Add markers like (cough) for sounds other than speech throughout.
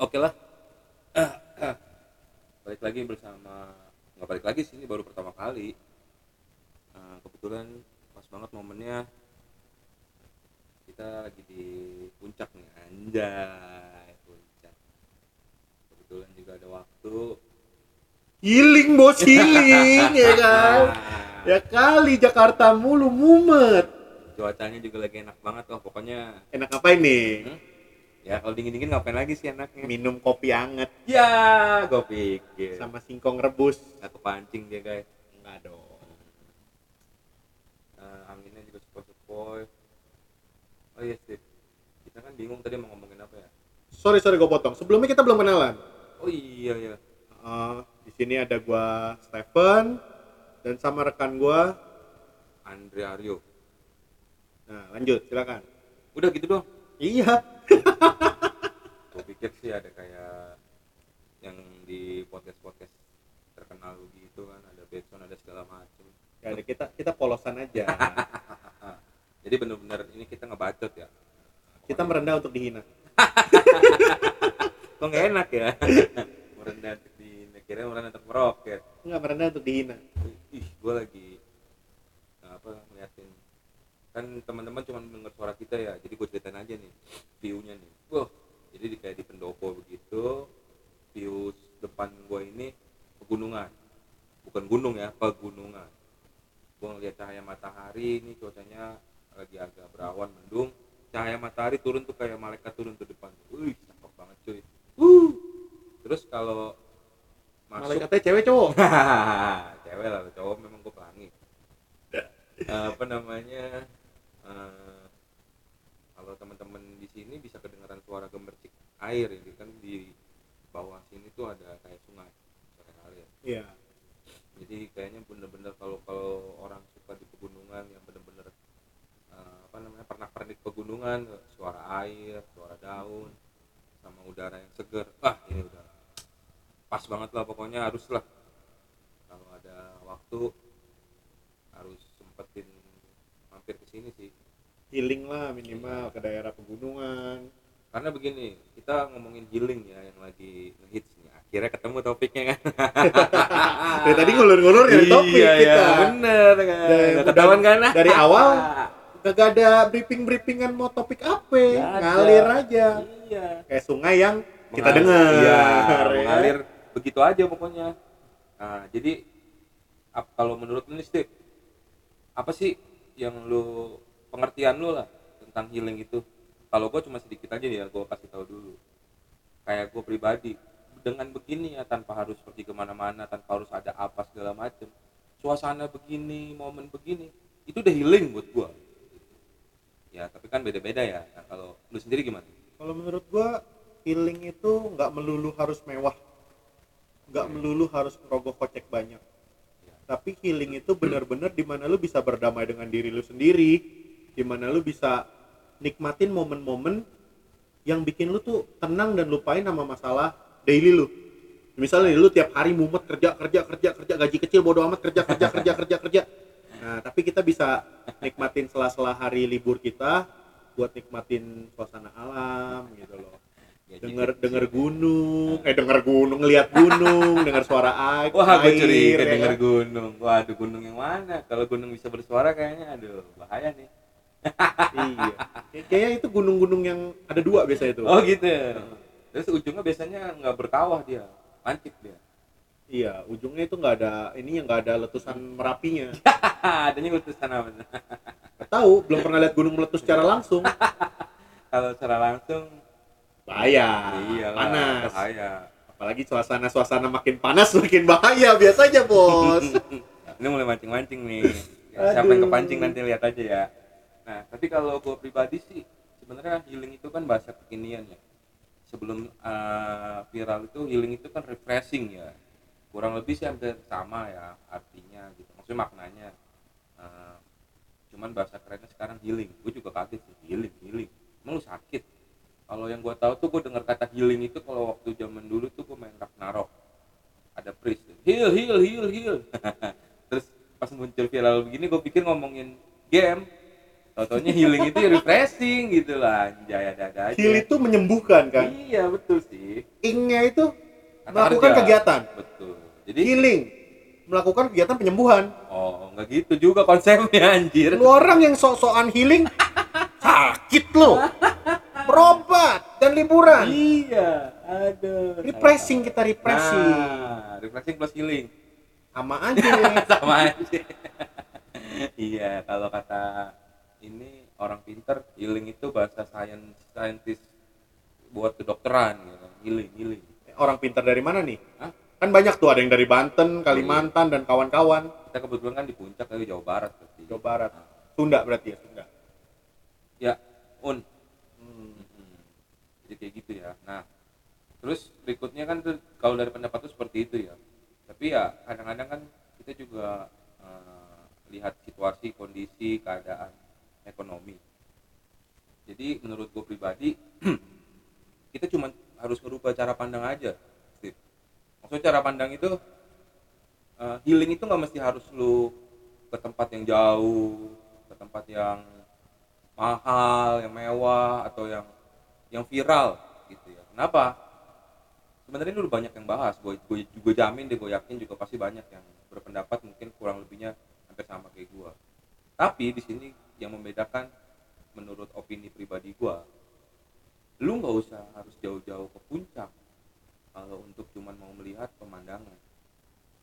Oke lah. (clears throat) balik lagi bersama nggak balik lagi sih ini baru pertama kali. Eh, kebetulan pas banget momennya kita lagi di puncak nih anjay puncak. Kebetulan juga ada waktu. Healing bos (laughs) healing ya kan ya kali Jakarta mulu mumet Cuacanya juga lagi enak banget loh pokoknya. enak apa ini Hmm? Ya kalau dingin dingin ngapain lagi sih enaknya? minum kopi anget. Ya, gue pikir. sama singkong rebus. Nggak kepancing dia guys. enggak dong. Eh, anginnya juga sepoi-sepoi. Oh iya sih. Kita kan bingung tadi mau ngomongin apa ya? Sorry sorry gue potong. Sebelumnya kita belum kenalan. Oh iya ya Eh, di sini ada gua Stephen dan sama rekan gua Andre Aryo. Nah lanjut silakan. Udah gitu doang iya gue pikir sih ada kayak yang di podcast podcast terkenal gitu kan ada Betson ada segala macem. Ya ada kita kita polosan aja. (laughs) Jadi bener-bener ini kita ngebacot ya? Kita merendah untuk dihina. (laughs) Kok nggak enak ya? (laughs) Merendah untuk di kira merendah untuk meroket. Enggak merendah untuk dihina. Ih gue lagi kan teman-teman cuma denger suara kita ya jadi gue ceritain aja nih view-nya nih. Wah jadi di, kayak di pendopo begitu view depan gue ini pegunungan. Bukan gunung ya pegunungan. Gue ngeliat cahaya matahari ini cuacanya lagi agak berawan mendung. Cahaya matahari turun tuh kayak malaikat turun ke depan. Wih cakep banget cuy. Wuh. terus kalau masuk malaikatnya cewek cowok? (laughs) Cewek lah cowok memang gue pelangi. (laughs) Eh, apa namanya eh, kalau teman-teman di sini bisa kedengaran suara gemercik air ini kan di bawah sini tuh ada kayak sungai suara air iya. Jadi kayaknya bener-bener kalau kalau orang suka di pegunungan yang bener-bener eh, apa namanya pernah pernik pegunungan suara air suara daun sama udara yang seger wah ini udah pas banget lah pokoknya harus lah. Kalau ada waktu harus sempetin mampir ke sini sih healing lah minimal ke daerah pegunungan. Karena begini kita ngomongin healing ya yang lagi ngehits nih. Akhirnya ketemu topiknya kan. (laughs) Dari tadi ngulur-ngulur ya topik iya, kita. iya, bener kan. Udah- ketahuan kan? dari awal (laughs) kagak ada briefing briefingan mau topik apa ngalir aja. Iya. Kayak sungai yang kita Mengalir- dengar. Iya, (laughs) ya. mengalir begitu aja pokoknya. Nah jadi ap- kalau menurut lu nih Steve apa sih yang lu pengertian lu lah tentang healing itu. Kalau gue cuma sedikit aja ya gue kasih tahu dulu. Kayak gue pribadi dengan begini ya tanpa harus pergi ke mana-mana tanpa harus ada apa segala macem. Suasana begini momen begini itu udah healing buat gue ya tapi kan beda-beda ya. Nah, kalau lu sendiri gimana? Kalau menurut gua healing itu nggak melulu harus mewah. Nggak Hmm. melulu harus merogoh kocek banyak. Ya. tapi healing itu benar-benar di mana lu bisa berdamai dengan diri lu sendiri di mana lu bisa nikmatin momen-momen yang bikin lu tuh tenang dan lupain sama masalah daily lu misalnya lu tiap hari mumet kerja kerja kerja kerja gaji kecil bodo amat kerja kerja kerja kerja kerja nah tapi kita bisa nikmatin sela-sela hari libur kita buat nikmatin suasana alam gitu loh Ya, denger jadi- denger gunung eh denger gunung ngeliat gunung denger suara air Wah, gue curiga ya denger kan? gunung. Waduh, gunung yang mana? Kalau gunung bisa bersuara kayaknya aduh, bahaya nih. Iya Kay- kayaknya itu gunung-gunung yang ada dua biasanya itu Oh, gitu. Terus ujungnya biasanya nggak berkawah dia, lancip dia. iya ujungnya itu nggak ada ini yang nggak ada letusan merapinya (laughs) Adanya letusan apa? Nggak tahu belum pernah lihat gunung meletus secara langsung (laughs) Kalau secara langsung bahaya iya panas bahaya. apalagi suasana suasana makin panas makin bahaya biasanya bos (laughs) Ini mulai mancing-mancing nih. Siapa yang kepancing nanti lihat aja ya. Nah, tapi kalau gue pribadi sih sebenarnya healing itu kan bahasa kekinian ya. Sebelum uh, viral itu healing itu kan refreshing ya. Kurang lebih sih hampir sama ya artinya gitu. Maksudnya maknanya. Uh, cuman bahasa kerennya sekarang healing. Gue juga kaget sih healing, healing. Emang lu sakit? Kalau yang gue tahu tuh gue dengar kata healing itu kalau waktu zaman dulu tuh gue main Ragnarok. Ada priest heal, heal, heal, heal. (laughs) Terus pas muncul viral begini gue pikir ngomongin game Taunya healing itu refreshing gitu lah anjay ada-ada aja. Heal itu menyembuhkan kan? Iya betul sih. Ingnya itu melakukan kegiatan. Betul. Jadi healing. Melakukan kegiatan penyembuhan. Oh nggak gitu juga konsepnya anjir. Lu orang yang sok-sokan healing (laughs) sakit lo berobat dan liburan. Iya aduh. Refreshing kita refreshing. nah, refreshing plus healing. Sama aja. (laughs) Sama aja. (laughs) Iya kalau kata ini orang pinter healing itu bahasa sains saintis buat kedokteran gitu. Healing healing. Orang pintar dari mana nih? Hah? kan banyak tuh ada yang dari Banten Kalimantan dan kawan-kawan. Kita kebetulan kan di puncak dari Jawa Barat berarti Jawa Barat. Sunda berarti ya Sunda? Ya un. Hmm. jadi kayak gitu ya. Nah terus berikutnya kan tuh kalau dari pendapat tuh seperti itu ya. Tapi ya kadang-kadang kan kita juga eh, lihat situasi kondisi keadaan ekonomi jadi menurut gue pribadi (clears throat) kita cuma harus merubah cara pandang aja maksudnya cara pandang itu eh, healing itu nggak mesti harus lu ke tempat yang jauh ke tempat yang mahal, yang mewah atau yang yang viral gitu ya. Kenapa? Sebenarnya udah banyak yang bahas. Gue gue juga jamin deh, gue yakin juga pasti banyak yang berpendapat mungkin kurang lebihnya hampir sama kayak gue. Tapi di sini yang membedakan menurut opini pribadi gue, lu nggak usah harus jauh-jauh ke puncak kalau untuk cuman mau melihat pemandangan.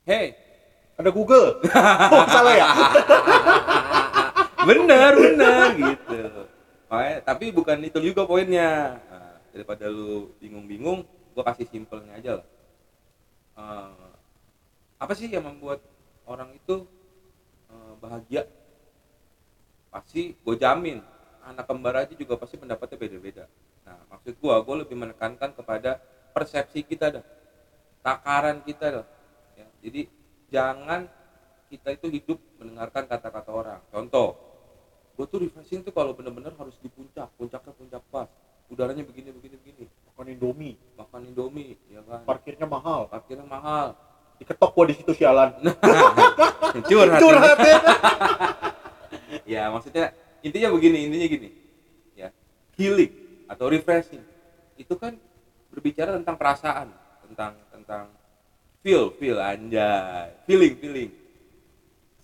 Hey, ada Google. (laughs) Oh salah ya? (laughs) Bener bener gitu. Makanya, tapi bukan itu juga poinnya. Nah, daripada lu bingung-bingung gua kasih simpelnya aja lah. Eh, apa sih yang membuat orang itu eh, bahagia pasti gue jamin anak kembar aja juga pasti pendapatnya beda-beda. Nah maksud gua gue lebih menekankan kepada persepsi kita dah takaran kita dah ya. jadi jangan kita itu hidup mendengarkan kata-kata orang. Contoh gue tuh refreshing tuh kalau bener-bener harus di puncak puncaknya puncak pas. Udaranya begini begini begini. Makan Indomie. Makan indomie ya kan? Parkirnya mahal. Parkirnya mahal. Diketok gua di situ sialan. Curhat (laughs) curhat ya (laughs) ya maksudnya intinya begini intinya gini. Ya healing atau refreshing itu kan berbicara tentang perasaan tentang tentang feel feel anjay feeling feeling.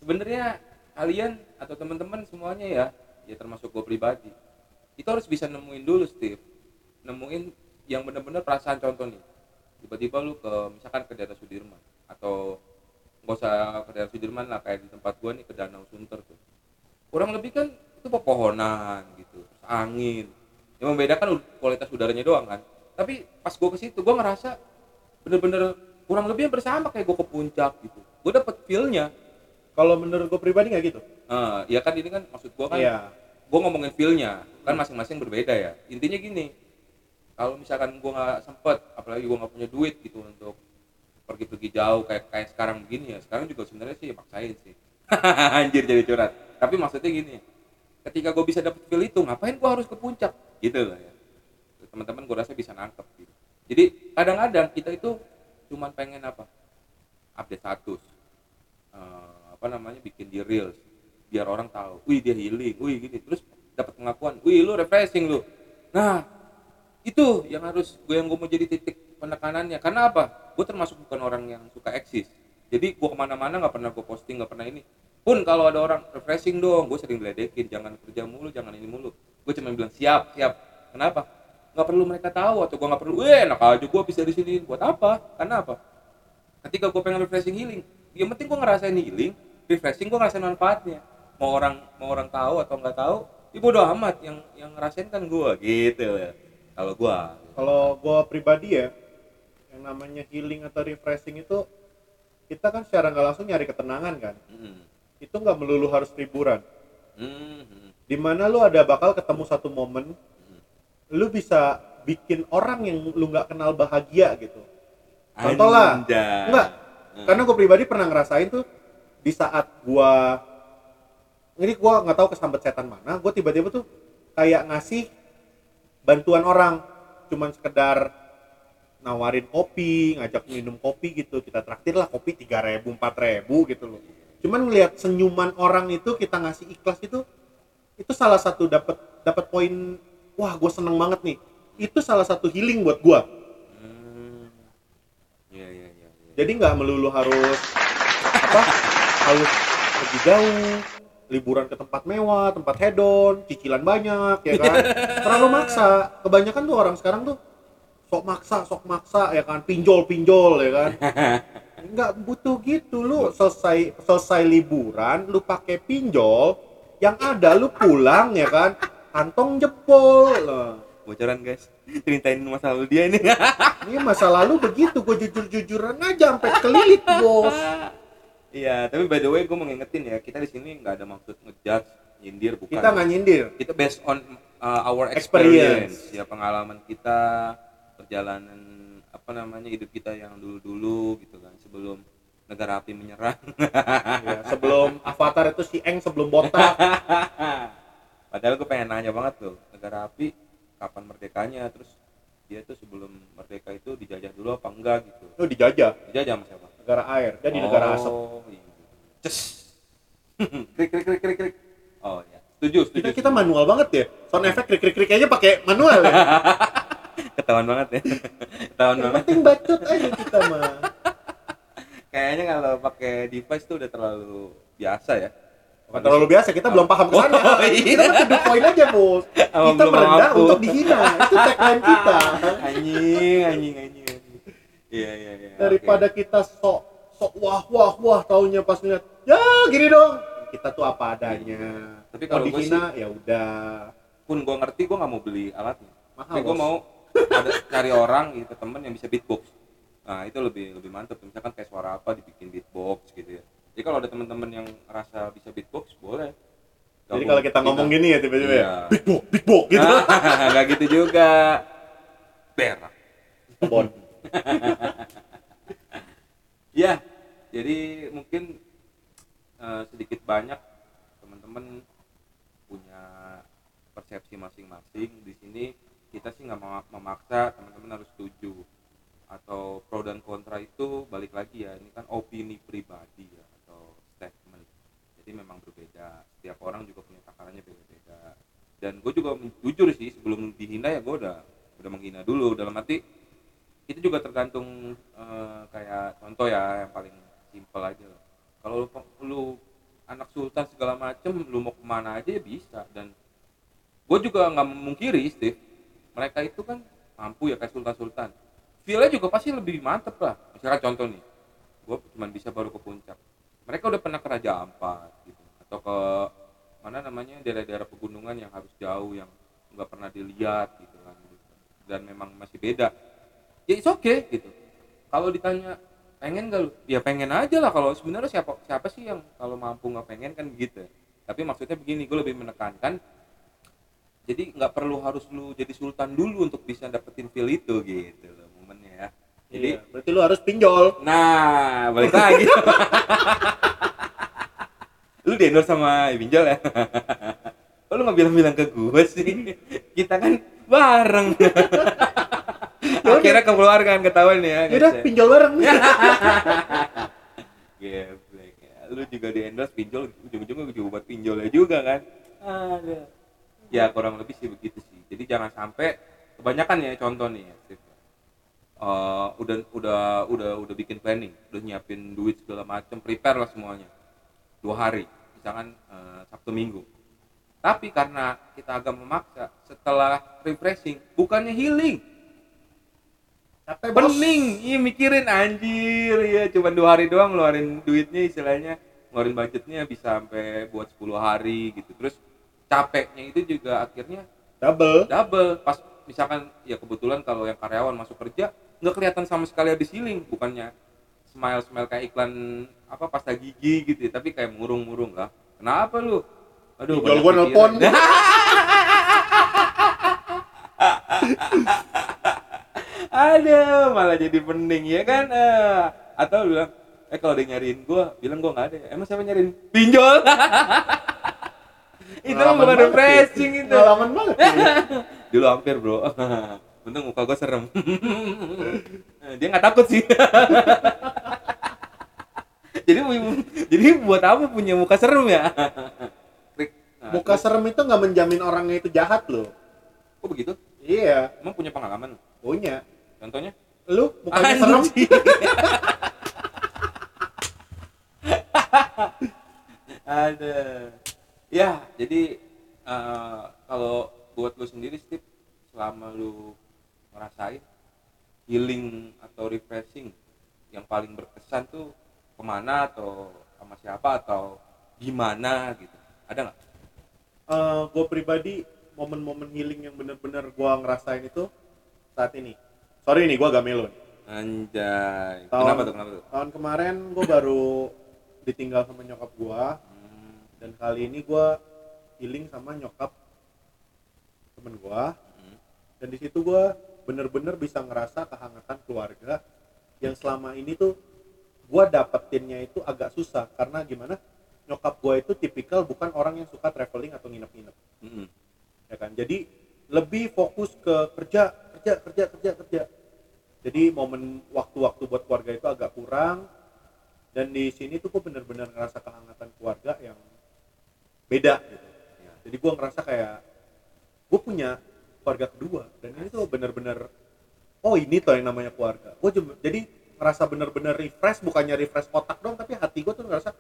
Sebenarnya kalian atau teman-teman semuanya ya ya termasuk gue pribadi itu harus bisa nemuin dulu Steve. Nemuin yang benar-benar perasaan contoh nih. Tiba-tiba lu ke misalkan ke daerah Sudirman atau nggak usah ke daerah Sudirman lah kayak di tempat gua nih ke Danau Sunter tuh kurang lebih kan itu pepohonan gitu terus angin. Yang membedakan kualitas udaranya doang kan. Tapi pas gua ke situ gua ngerasa bener-bener kurang lebih hampir sama kayak gua ke puncak gitu. Gua dapet feelnya. Kalau menurut gua pribadi nggak gitu? Eh, ya kan ini kan maksud gua kan iya. gue ngomongin feelnya. Kan masing-masing berbeda ya. Intinya gini kalau misalkan gue nggak sempet apalagi gue nggak punya duit gitu untuk pergi-pergi jauh kayak kayak sekarang begini ya sekarang juga sebenarnya sih maksain sih. (laughs) Anjir jadi curhat tapi maksudnya gini ketika gue bisa dapet feel itu ngapain gue harus ke puncak? Gitu lah ya. Teman-teman gue rasa bisa nangkep gitu. Jadi kadang-kadang kita itu cuman pengen apa? Update status. Eh, apa namanya bikin di reels. Biar orang tahu wih dia healing wih gini. Terus dapat pengakuan wih lu refreshing lu. Nah itu yang harus gue yang gue mau jadi titik penekanannya. Karena apa? Gue termasuk bukan orang yang suka eksis. Jadi gue ke mana-mana nggak pernah gue posting nggak pernah ini pun kalau ada orang refreshing dong gue sering diledekin jangan kerja mulu jangan ini mulu. Gue cuma bilang siap siap. Kenapa? Nggak perlu mereka tahu atau gue nggak perlu weh enak aja gue bisa di sini. Buat apa? Karena apa? Ketika gue pengen refreshing healing yang penting gue ngerasain healing refreshing gue ngerasain manfaatnya. Mau orang mau orang tahu atau nggak tahu ya bodo amat yang yang ngerasain kan gue gitu. Ya kalau gue kalau gua pribadi ya yang namanya healing atau refreshing itu kita kan secara nggak langsung nyari ketenangan kan. Hmm. Itu nggak melulu harus liburan Hmm, hmm. di mana lu ada bakal ketemu satu momen lu bisa bikin orang yang lu nggak kenal bahagia gitu Contoh lah. Enggak. Hmm. karena gue pribadi pernah ngerasain tuh di saat gua ini gua nggak tahu kesambet setan mana gue tiba-tiba tuh kayak ngasih bantuan orang cuman sekedar nawarin kopi ngajak minum kopi gitu kita traktir lah kopi tiga ribu empat ribu gitu loh cuman ngelihat senyuman orang itu kita ngasih ikhlas itu itu salah satu dapat dapat poin wah gue seneng banget nih itu salah satu healing buat gue Hmm. Iya iya iya. iya. jadi nggak melulu harus apa harus pergi jauh liburan ke tempat mewah tempat hedon cicilan banyak ya kan (laughs) terlalu maksa kebanyakan tuh orang sekarang tuh sok maksa sok maksa ya kan pinjol pinjol ya kan (laughs) nggak butuh gitu lu selesai selesai liburan lu pakai pinjol yang ada lu pulang ya kan kantong jebol Lah, Bocoran guys. Ceritain masa lalu dia ini. (laughs) ini masa lalu begitu gue jujur jujuran aja sampai kelilit bos Iya, tapi by the way gue mau ngingetin ya, kita di sini nggak ada maksud ngejudge, nyindir bukan. kita nggak nyindir Kita based on uh, our Experience. experience. ya pengalaman kita, perjalanan apa namanya hidup kita yang dulu-dulu gitu kan, sebelum negara api menyerang. (laughs) Ya, sebelum Avatar itu si Eng sebelum botak (laughs) Padahal gue pengen nanya banget tuh, negara api kapan merdekanya, terus dia tuh sebelum merdeka itu dijajah dulu apa enggak gitu. itu dijajah Dijajah sama siapa? negara air jadi negara asap Oh, iya. Ces. (laughs) krik krik krik krik krik. Oh ya. Setuju, setuju. kita kita manual banget ya sound effect krik krik krik aja pakai manual ya ketahuan banget ya. ketahuan banget. penting bacot aja kita mah Kayaknya kalau pakai device tuh udah terlalu biasa ya. Bukan terlalu biasa kita belum paham ke sana Oh, iya. kita the point aja bos (laughs) Sama kita merendah mampu. untuk dihina itu tagline kita (laughs) anjing, anjing, anjing. Iya, iya, iya. daripada kita sok sok wah wah wah taunya pas ngeliat ya gini dong kita tuh apa adanya Tapi mau kalau dihina ya udah pun gua ngerti gua nggak mau beli alatnya. Mahal, Tapi gua mau ada cari orang gitu temen yang bisa beatbox. Nah, itu lebih lebih mantep misalkan kayak suara apa dibikin beatbox gitu ya. Jadi kalau ada teman-teman yang rasa bisa beatbox boleh. jadi Gabung kalau kita ngomong gini ya tiba-tiba ya Iya. book big book gitu (laughs) Enggak gitu juga. Berak. Bon. (laughs) Ya, jadi mungkin eh, sedikit banyak teman-teman punya persepsi masing-masing. Di sini kita sih nggak mema- memaksa teman-teman harus setuju atau pro dan kontra itu balik lagi ya ini kan opini pribadi ya atau statement. Jadi memang berbeda. Setiap orang juga punya takarannya beda-beda. Dan gue juga jujur sih sebelum dihina ya gue udah udah menghina dulu. Dalam arti itu juga tergantung eh, kayak contoh ya yang paling simpel aja loh. kalau lu, lu anak sultan segala macem lu mau ke mana aja ya bisa. Dan gue juga nggak memungkiri Steve mereka itu kan mampu ya kayak sultan sultan feelnya juga pasti lebih mantep lah. Misalkan contoh nih gue cuma bisa baru ke puncak. Mereka udah pernah ke Raja Ampat gitu atau ke mana namanya daerah-daerah pegunungan yang harus jauh yang nggak pernah dilihat gitu kan. Dan memang masih beda. Ya it's okay gitu. Kalau ditanya pengen gak lu? Ya pengen aja lah. Kalau sebenarnya siapa siapa sih yang kalau mampu nggak pengen kan gitu. Tapi maksudnya begini gue lebih menekankan jadi nggak perlu harus lu jadi sultan dulu untuk bisa dapetin feel itu gitu loh jadi Iya, berarti lu harus pinjol Nah, balik lagi. (laughs) lu di endorse sama Ibinjol ya? (laughs) Kok lu nggak bilang-bilang ke gue sih? (laughs) Kita kan bareng. Akhirnya keluar kan ketahuan ya. ya udah pinjol bareng Geblek ya. Lu juga di endorse pinjol, ujung-ujungnya juga buat pinjolnya juga kan. Ada. Ya kurang lebih sih begitu sih. Jadi jangan sampai kebanyakan ya contoh nih ya. Eh, udah udah udah udah bikin planning, udah nyiapin duit segala macam, prepare lah semuanya. Dua hari, misalkan eh, Sabtu Minggu. Tapi karena kita agak memaksa, setelah refreshing, bukannya healing, capek bos Pening, iya mikirin anjir, ya cuma dua hari doang ngeluarin duitnya istilahnya ngeluarin budgetnya bisa sampai buat 10 hari gitu. Terus capeknya itu juga akhirnya double double. Pas misalkan ya kebetulan kalau yang karyawan masuk kerja nggak kelihatan sama sekali habis healing, bukannya smile smile kayak iklan apa pasta gigi gitu, ya, tapi kayak murung-murung lah. Kenapa lu? Aduh, banyak gua nelpon. (laughs) Aduh, malah jadi pening ya kan? Eh, atau bilang, eh kalau dia nyariin gua, bilang gua nggak ada. ya. Emang siapa nyariin? Pinjol. (laughs) itu bukan refreshing itu. pengalaman banget ya. (laughs) Dulu hampir bro. (laughs) Untung muka gua serem. (laughs) dia nggak takut sih. (laughs) jadi jadi buat apa punya muka serem ya? Nah, muka serem itu nggak menjamin orangnya itu jahat loh kok begitu iya emang punya pengalaman punya contohnya lu mukanya serem Anjing. ada ya jadi kalau buat lu sendiri Steve selama lu ngerasain healing atau refreshing yang paling berkesan tuh ke mana atau sama siapa atau gimana gitu? Ada nggak? Gue pribadi momen-momen healing yang bener-bener gue ngerasain itu saat ini. Sorry nih gue agak melo nih. anjay. Tahun- kenapa tuh? Kenapa tuh? tahun kemarin gue baru ditinggal sama nyokap gue Hmm, dan kali ini gue healing sama nyokap temen gue hmm, dan di situ gue bener-bener bisa ngerasa kehangatan keluarga yang selama ini tuh gue dapetinnya itu agak susah. Karena gimana? Nyokap gue itu tipikal bukan orang yang suka traveling atau nginep-nginep. Hmm, ya kan? Jadi lebih fokus ke kerja kerja kerja kerja kerja. Jadi momen waktu-waktu buat keluarga itu agak kurang. Dan di sini tuh gue bener-bener ngerasa kehangatan keluarga yang beda gitu. Ya. jadi gue ngerasa kayak gue punya keluarga kedua dan ini tuh bener-bener oh ini tuh yang namanya keluarga. Gue jadi ngerasa bener-bener refresh bukannya refresh otak dong tapi hati gue tuh ngerasa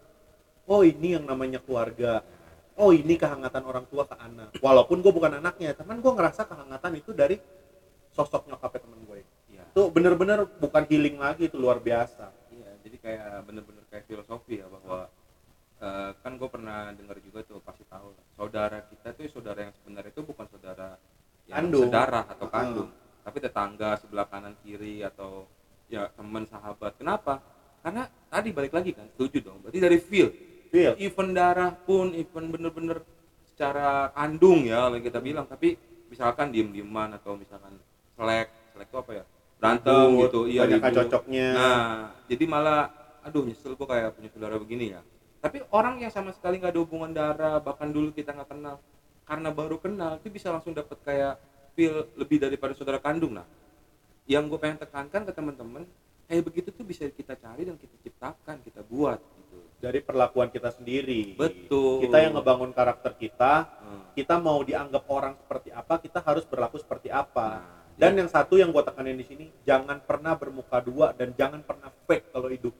oh ini yang namanya keluarga. Oh ini kehangatan orang tua ke anak. Walaupun gue bukan anaknya teman gue ngerasa kehangatan itu dari sosok nyokapnya temen gue Iya. itu bener-bener bukan healing lagi itu luar biasa. Iya, jadi kayak bener-bener kayak filosofi ya bahwa eh, kan gue pernah dengar juga tuh pasti tahu lah, saudara kita tuh saudara yang sebenarnya itu bukan saudara yang Kandung. sedarah atau Ah. kandung, tapi tetangga sebelah kanan kiri atau ya teman sahabat. Kenapa? Karena tadi balik lagi kan, setuju dong. Berarti dari feel, feel even darah pun, even bener-bener secara kandung ya, kalau kita bilang. Tapi misalkan diem-dieman atau misalkan selek, selek itu apa ya? Berantem Ribut, gitu, iya banyak ribut. cocoknya Nah, jadi malah, aduh nyesel gue kayak punya saudara begini ya. Tapi orang yang sama sekali nggak ada hubungan darah, bahkan dulu kita nggak kenal, karena baru kenal, itu bisa langsung dapet kayak feel lebih daripada saudara kandung lah. Yang gue pengen tekankan ke teman-teman, kayak begitu tuh bisa kita cari dan kita ciptakan, kita buat gitu. dari perlakuan kita sendiri Betul. kita yang ngebangun karakter kita Hmm. kita mau dianggap orang seperti apa kita harus berlaku seperti apa Nah, dan yang satu yang gue tekanin di sini jangan pernah bermuka dua dan jangan pernah fake kalau hidup.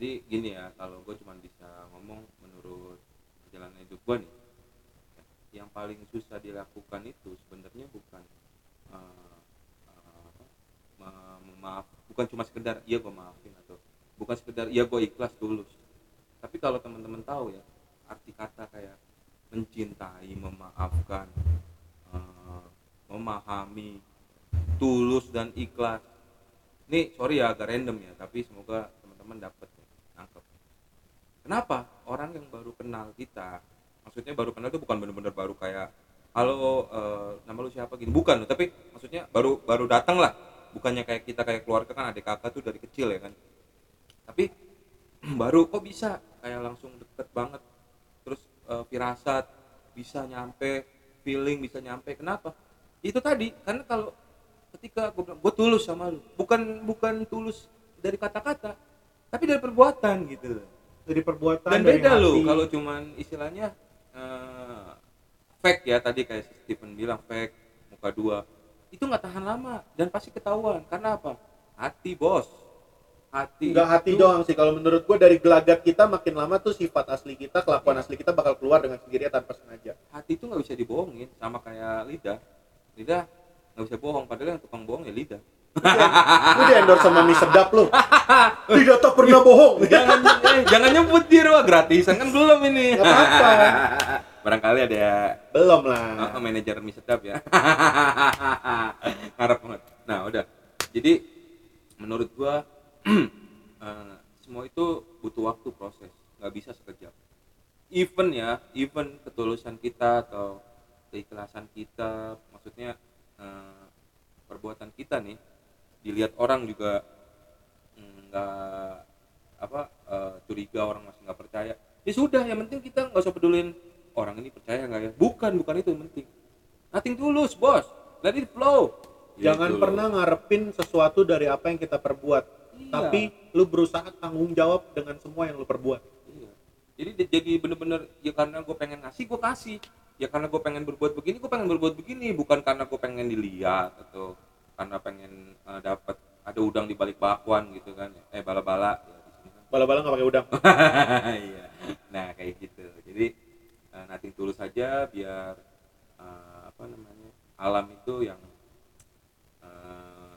Jadi gini ya, kalau gue cuma bisa ngomong menurut perjalanan hidup gue nih, yang paling susah dilakukan itu sebenarnya bukan apa, me- memaaf, bukan cuma sekedar iya gue maafin atau bukan sekedar iya gue ikhlas tulus. Tapi kalau teman-teman tahu ya arti kata kayak mencintai, memaafkan, eh, memahami, tulus dan ikhlas ini sorry ya agak random ya tapi semoga teman-teman dapat ya, kenapa? Orang yang baru kenal kita maksudnya baru kenal itu bukan bener-bener baru kayak halo eh, nama lu siapa? Gini. Bukan tapi maksudnya baru baru datang lah. Bukannya kayak kita kayak keluarga kan adik kakak tuh dari kecil ya kan. Tapi (clears throat) baru kok bisa? Kayak langsung deket banget. Terus eh, firasat bisa nyampe feeling bisa nyampe. Kenapa? Itu tadi karena kalau ketika gue bilang gue tulus sama lu. Bukan bukan tulus dari kata-kata tapi dari perbuatan gitu loh dari perbuatan dan dari beda loh hati. kalau cuman istilahnya eh, fake ya tadi kayak si Stephen bilang fake muka dua. Itu nggak tahan lama dan pasti ketahuan. Karena apa? Hati bos. Hati nggak hati itu- doang sih. Kalau menurut gue dari gelagat kita makin lama tuh sifat asli kita kelakuan Iya. asli kita bakal keluar dengan sendirinya tanpa sengaja. Hati itu nggak bisa dibohongin sama kayak lidah. Lidah nggak bisa bohong padahal yang tukang bohong ya lidah lu di endorse sama mie sedap lu. (laughs) Tidak tak pernah bohong. Jangan eh, jangan nyebut di ruang gratisan kan belum ini. Nggak apa-apa. (laughs) barangkali ada belum lah. Oh, manajer mie sedap ya. (laughs) Harap banget. Nah udah. Jadi menurut gua (clears throat) eh, semua itu butuh waktu proses. Nggak bisa sekejap. Even ya even ketulusan kita atau keikhlasan kita maksudnya eh, perbuatan kita nih dilihat orang juga mm, nggak apa eh, curiga orang masih nggak percaya. Ya sudah yang penting kita nggak usah pedulin orang ini percaya nggak ya? Bukan bukan itu yang penting. Nothing tulus bos. Let it flow. Jangan Gitu. pernah ngarepin sesuatu dari apa yang kita perbuat. Iya. tapi lu berusaha tanggung jawab dengan semua yang lu perbuat. Iya. jadi di- jadi bener-bener ya karena gue pengen ngasih gue kasih. Ya karena gue pengen berbuat begini gue pengen berbuat begini. Bukan karena gue pengen dilihat atau karena pengen eh, dapat ada udang di balik bakwan gitu kan eh bala-bala ya kan. Bala-bala nggak pakai udang. (laughs) Iya. Nah kayak gitu. Jadi uh, nating tulus saja biar eh, apa namanya alam itu yang eh,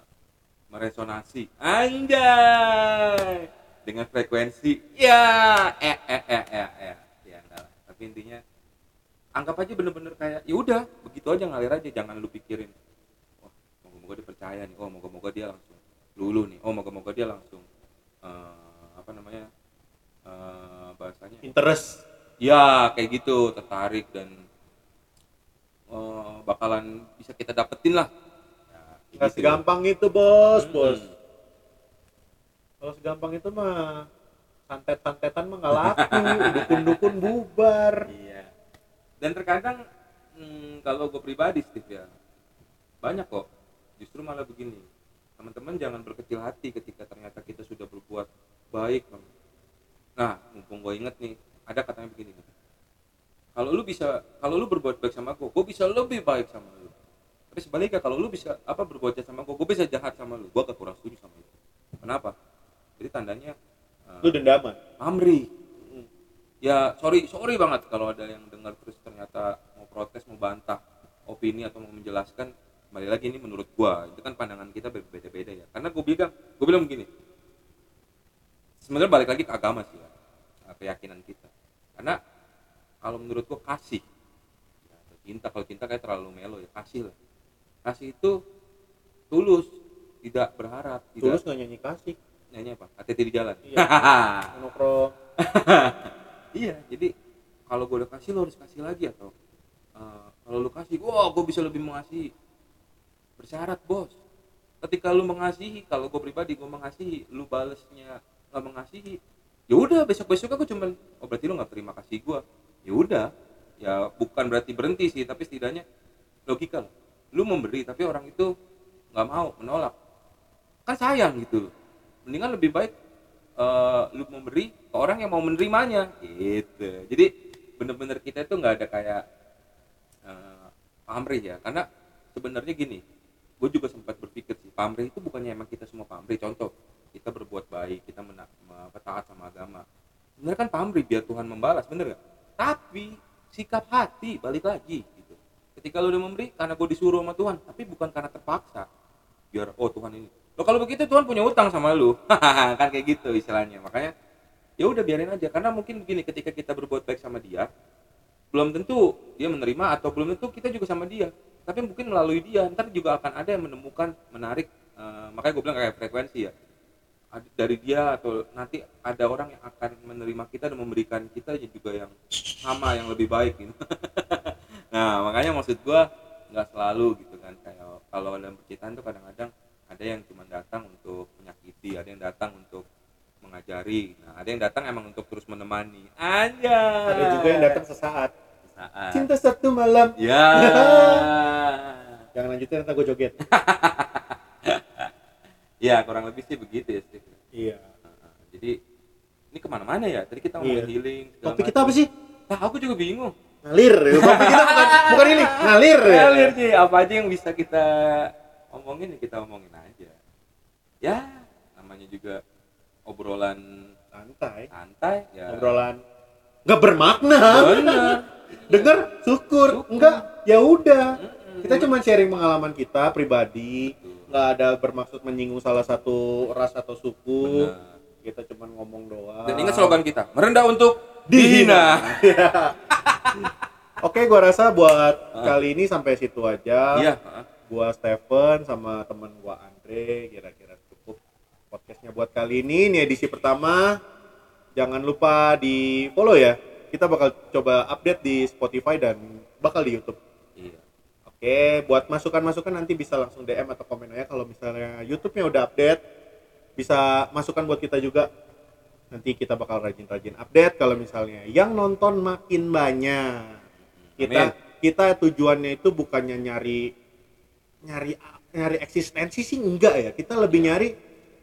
meresonasi. Anjay! Dengan frekuensi. Ya! Eh eh eh eh eh. Ya enggak lah. tapi intinya anggap aja bener-bener kayak ya udah begitu aja ngalir aja. Jangan lu pikirin moga-moga dia percaya nih. Oh moga-moga dia langsung lulu nih. Oh moga-moga dia langsung eh, apa namanya eh, bahasanya interest. Ya kayak gitu. Tertarik dan eh, bakalan bisa kita dapetin lah. Ya, nggak gitu. segampang itu bos Mm-mm. bos. Kalau segampang itu mah santet-santetan mah nggak laku. (laughs) Dukun-dukun bubar. Iya. Dan terkadang hmm, kalau gue pribadi Steve ya banyak kok justru malah begini teman-teman jangan berkecil hati ketika ternyata kita sudah berbuat baik nah mumpung gue inget nih ada katanya begini nih kalau lu bisa kalau lu berbuat baik sama gue gue bisa lebih baik sama lu. Tapi sebaliknya kalau lu bisa apa berbuat jahat sama gue gue bisa jahat sama lu. Gue kurang setuju sama itu kenapa? Jadi tandanya eh, lu dendaman? Pamrih ya sorry sorry banget kalau ada yang dengar terus ternyata mau protes mau bantah opini atau mau menjelaskan kembali lagi ini menurut gua itu kan pandangan kita berbeda-beda ya. Karena gue bilang gue bilang begini. Sebenarnya balik lagi ke agama sih ya. Keyakinan kita. Karena kalau menurut gua kasih ya, atau cinta kalau cinta kayak terlalu melo ya kasih lah. Kasih itu tulus tidak berharap tulus tidak nggak nyanyi kasih. Nyanyi apa? Hati-hati di jalan. Iya. (laughs) iya jadi kalau gue udah kasih lo harus kasih lagi atau eh, kalau lu kasih wah gue bisa lebih mengasihi bersyarat bos. Ketika lu mengasihi kalau gue pribadi gue mengasihi lu balesnya nggak mengasihi ya udah besok besok aku cuman oh berarti lu nggak terima kasih gue ya udah. Ya bukan berarti berhenti sih tapi setidaknya logika lu memberi tapi orang itu nggak mau menolak. Kan sayang gitu mendingan lebih baik eh, lu memberi ke orang yang mau menerimanya. Gitu. Jadi bener-bener kita itu nggak ada kayak eh, pamrih ya? Karena sebenarnya gini gue juga sempat berpikir sih pamrih itu bukannya emang kita semua pamrih. Contoh kita berbuat baik kita mena- me- apa, taat sama agama. Sebenarnya kan pamrih biar Tuhan membalas bener gak tapi sikap hati balik lagi gitu. Ketika lu udah memberi karena gue disuruh sama Tuhan tapi bukan karena terpaksa. Biar oh Tuhan ini. Lo kalau begitu Tuhan punya utang sama lu. (laughs) Kan kayak gitu istilahnya. Makanya ya udah biarin aja. Karena mungkin begini ketika kita berbuat baik sama dia belum tentu dia menerima atau belum tentu kita juga sama dia tapi mungkin melalui dia ntar juga akan ada yang menemukan menarik eh, makanya gue bilang kayak frekuensi ya. Dari dia atau nanti ada orang yang akan menerima kita dan memberikan kita juga yang sama yang lebih baik gitu. (laughs) Nah makanya maksud gue nggak selalu gitu kan kayak kalau dalam percintaan tuh kadang-kadang ada yang cuma datang untuk menyakiti ada yang datang untuk mengajari. Nah ada yang datang emang untuk terus menemani. Aja ada juga yang datang sesaat. Saat cinta satu malam. Ya (laughs) jangan lanjutin nanti gue joget. (laughs) Ya kurang lebih sih begitu ya Steve. iya. Nah, jadi ini ke mana-mana ya? Tadi kita Iya. ngomongin healing segala topik kita apa sih? Nah, aku juga bingung. Ngalir topik kita bukan (laughs) bukan ini ngalir ya. Ngalir sih apa aja yang bisa kita omongin ya kita omongin aja. Ya namanya juga obrolan santai. Santai ya. Obrolan nggak bermakna. Bener (laughs) dengar syukur. Enggak ya udah. Kita cuma sharing pengalaman kita pribadi nggak ada bermaksud menyinggung salah satu ras atau suku. Bener. kita cuma ngomong doang. Dan ingat slogan kita merendah untuk dihina. Dihina. (laughs) Oke gua rasa buat Ah. kali ini sampai situ aja. Iya. Heeh. gua Stephen sama temen gua Andre kira-kira cukup podcastnya buat kali ini. Ini edisi pertama. Jangan lupa di follow ya. Kita bakal coba update di Spotify dan bakal di YouTube Oke, buat masukan-masukan nanti bisa langsung DM atau komen aja kalau misalnya YouTube-nya udah update. Bisa masukan buat kita juga. Nanti kita bakal rajin-rajin update kalau misalnya yang nonton makin banyak. Kita kita tujuannya itu bukannya nyari nyari nyari eksistensi sih enggak ya. Kita lebih nyari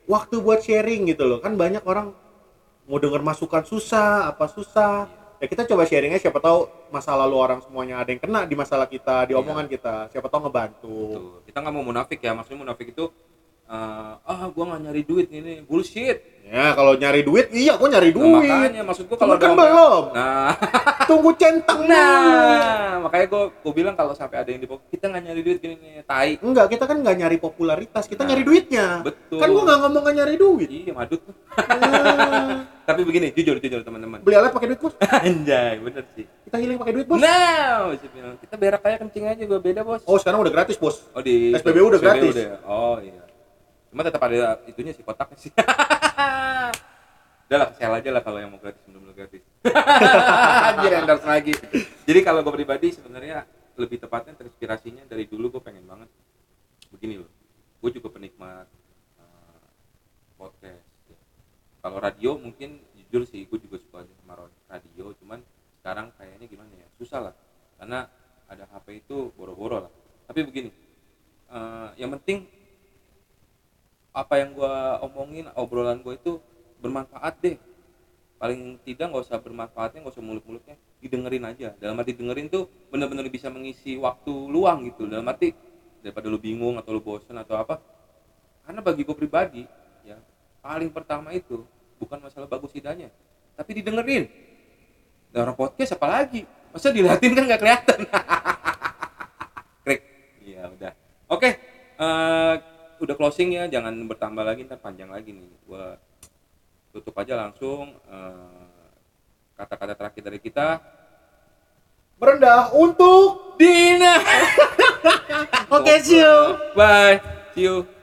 waktu buat sharing gitu loh. Kan banyak orang mau denger masukan susah apa susah ya kita coba sharingnya siapa tahu masa lalu orang semuanya ada yang kena di masalah kita di Iya. omongan kita siapa tahu ngebantu Tuh. kita nggak mau munafik ya maksudnya munafik itu eh, ah gua nggak nyari duit ini. Bullshit. Ya kalau nyari duit iya gua nyari Nah, duit. makanya maksud gua Cuman kalau kan belum. Nah. (laughs) Tunggu centang dulu. nah makanya gua gua bilang kalau sampai ada yang di kita nggak nyari duit gini nih tai. Enggak kita kan nggak nyari popularitas kita Nah, nyari duitnya. betul. Kan gua nggak ngomong nggak nyari duit. Iya madut. Eh, (laughs) (laughs) tapi begini jujur jujur teman-teman. Beli alat pakai duit bos. Anjay bener sih. Kita healing pakai duit bos. Nah, bilang, kita berak kayak kencing aja gua beda bos. oh sekarang udah gratis bos. Oh di SPBU udah gratis. udah ya? Oh iya. Cuma tetap ada itunya sih kotaknya sih. (laughs) Udah sel aja lah kalau yang mau gratis bener-bener gratis. (laughs) Anjir endorse lagi. Jadi kalau gue pribadi sebenarnya lebih tepatnya terinspirasinya dari dulu gue pengen banget begini loh. Gue juga penikmat eh, podcast. ya. Kalau radio mungkin jujur sih gue juga suka sama radio, cuman sekarang kayaknya gimana ya susah lah karena ada HP itu boro-boro lah. Tapi begini, eh, yang penting apa yang gua omongin obrolan gue itu bermanfaat deh. Paling tidak nggak usah bermanfaatnya nggak usah mulut-mulutnya didengerin aja. Dalam arti dengerin tuh bener-bener bisa mengisi waktu luang gitu. Dalam arti daripada lu bingung atau lu bosen atau apa karena bagi gue pribadi ya paling pertama itu bukan masalah bagus tidaknya tapi didengerin. Dan orang podcast apalagi masa dilihatin kan nggak kelihatan? (laughs) Klik iya udah. Oke eh, udah closing ya jangan bertambah lagi ntar panjang lagi nih. Gua tutup aja langsung eh, kata-kata terakhir dari kita. Merendah untuk Dina. (laughs) Oke see you. Bye. See you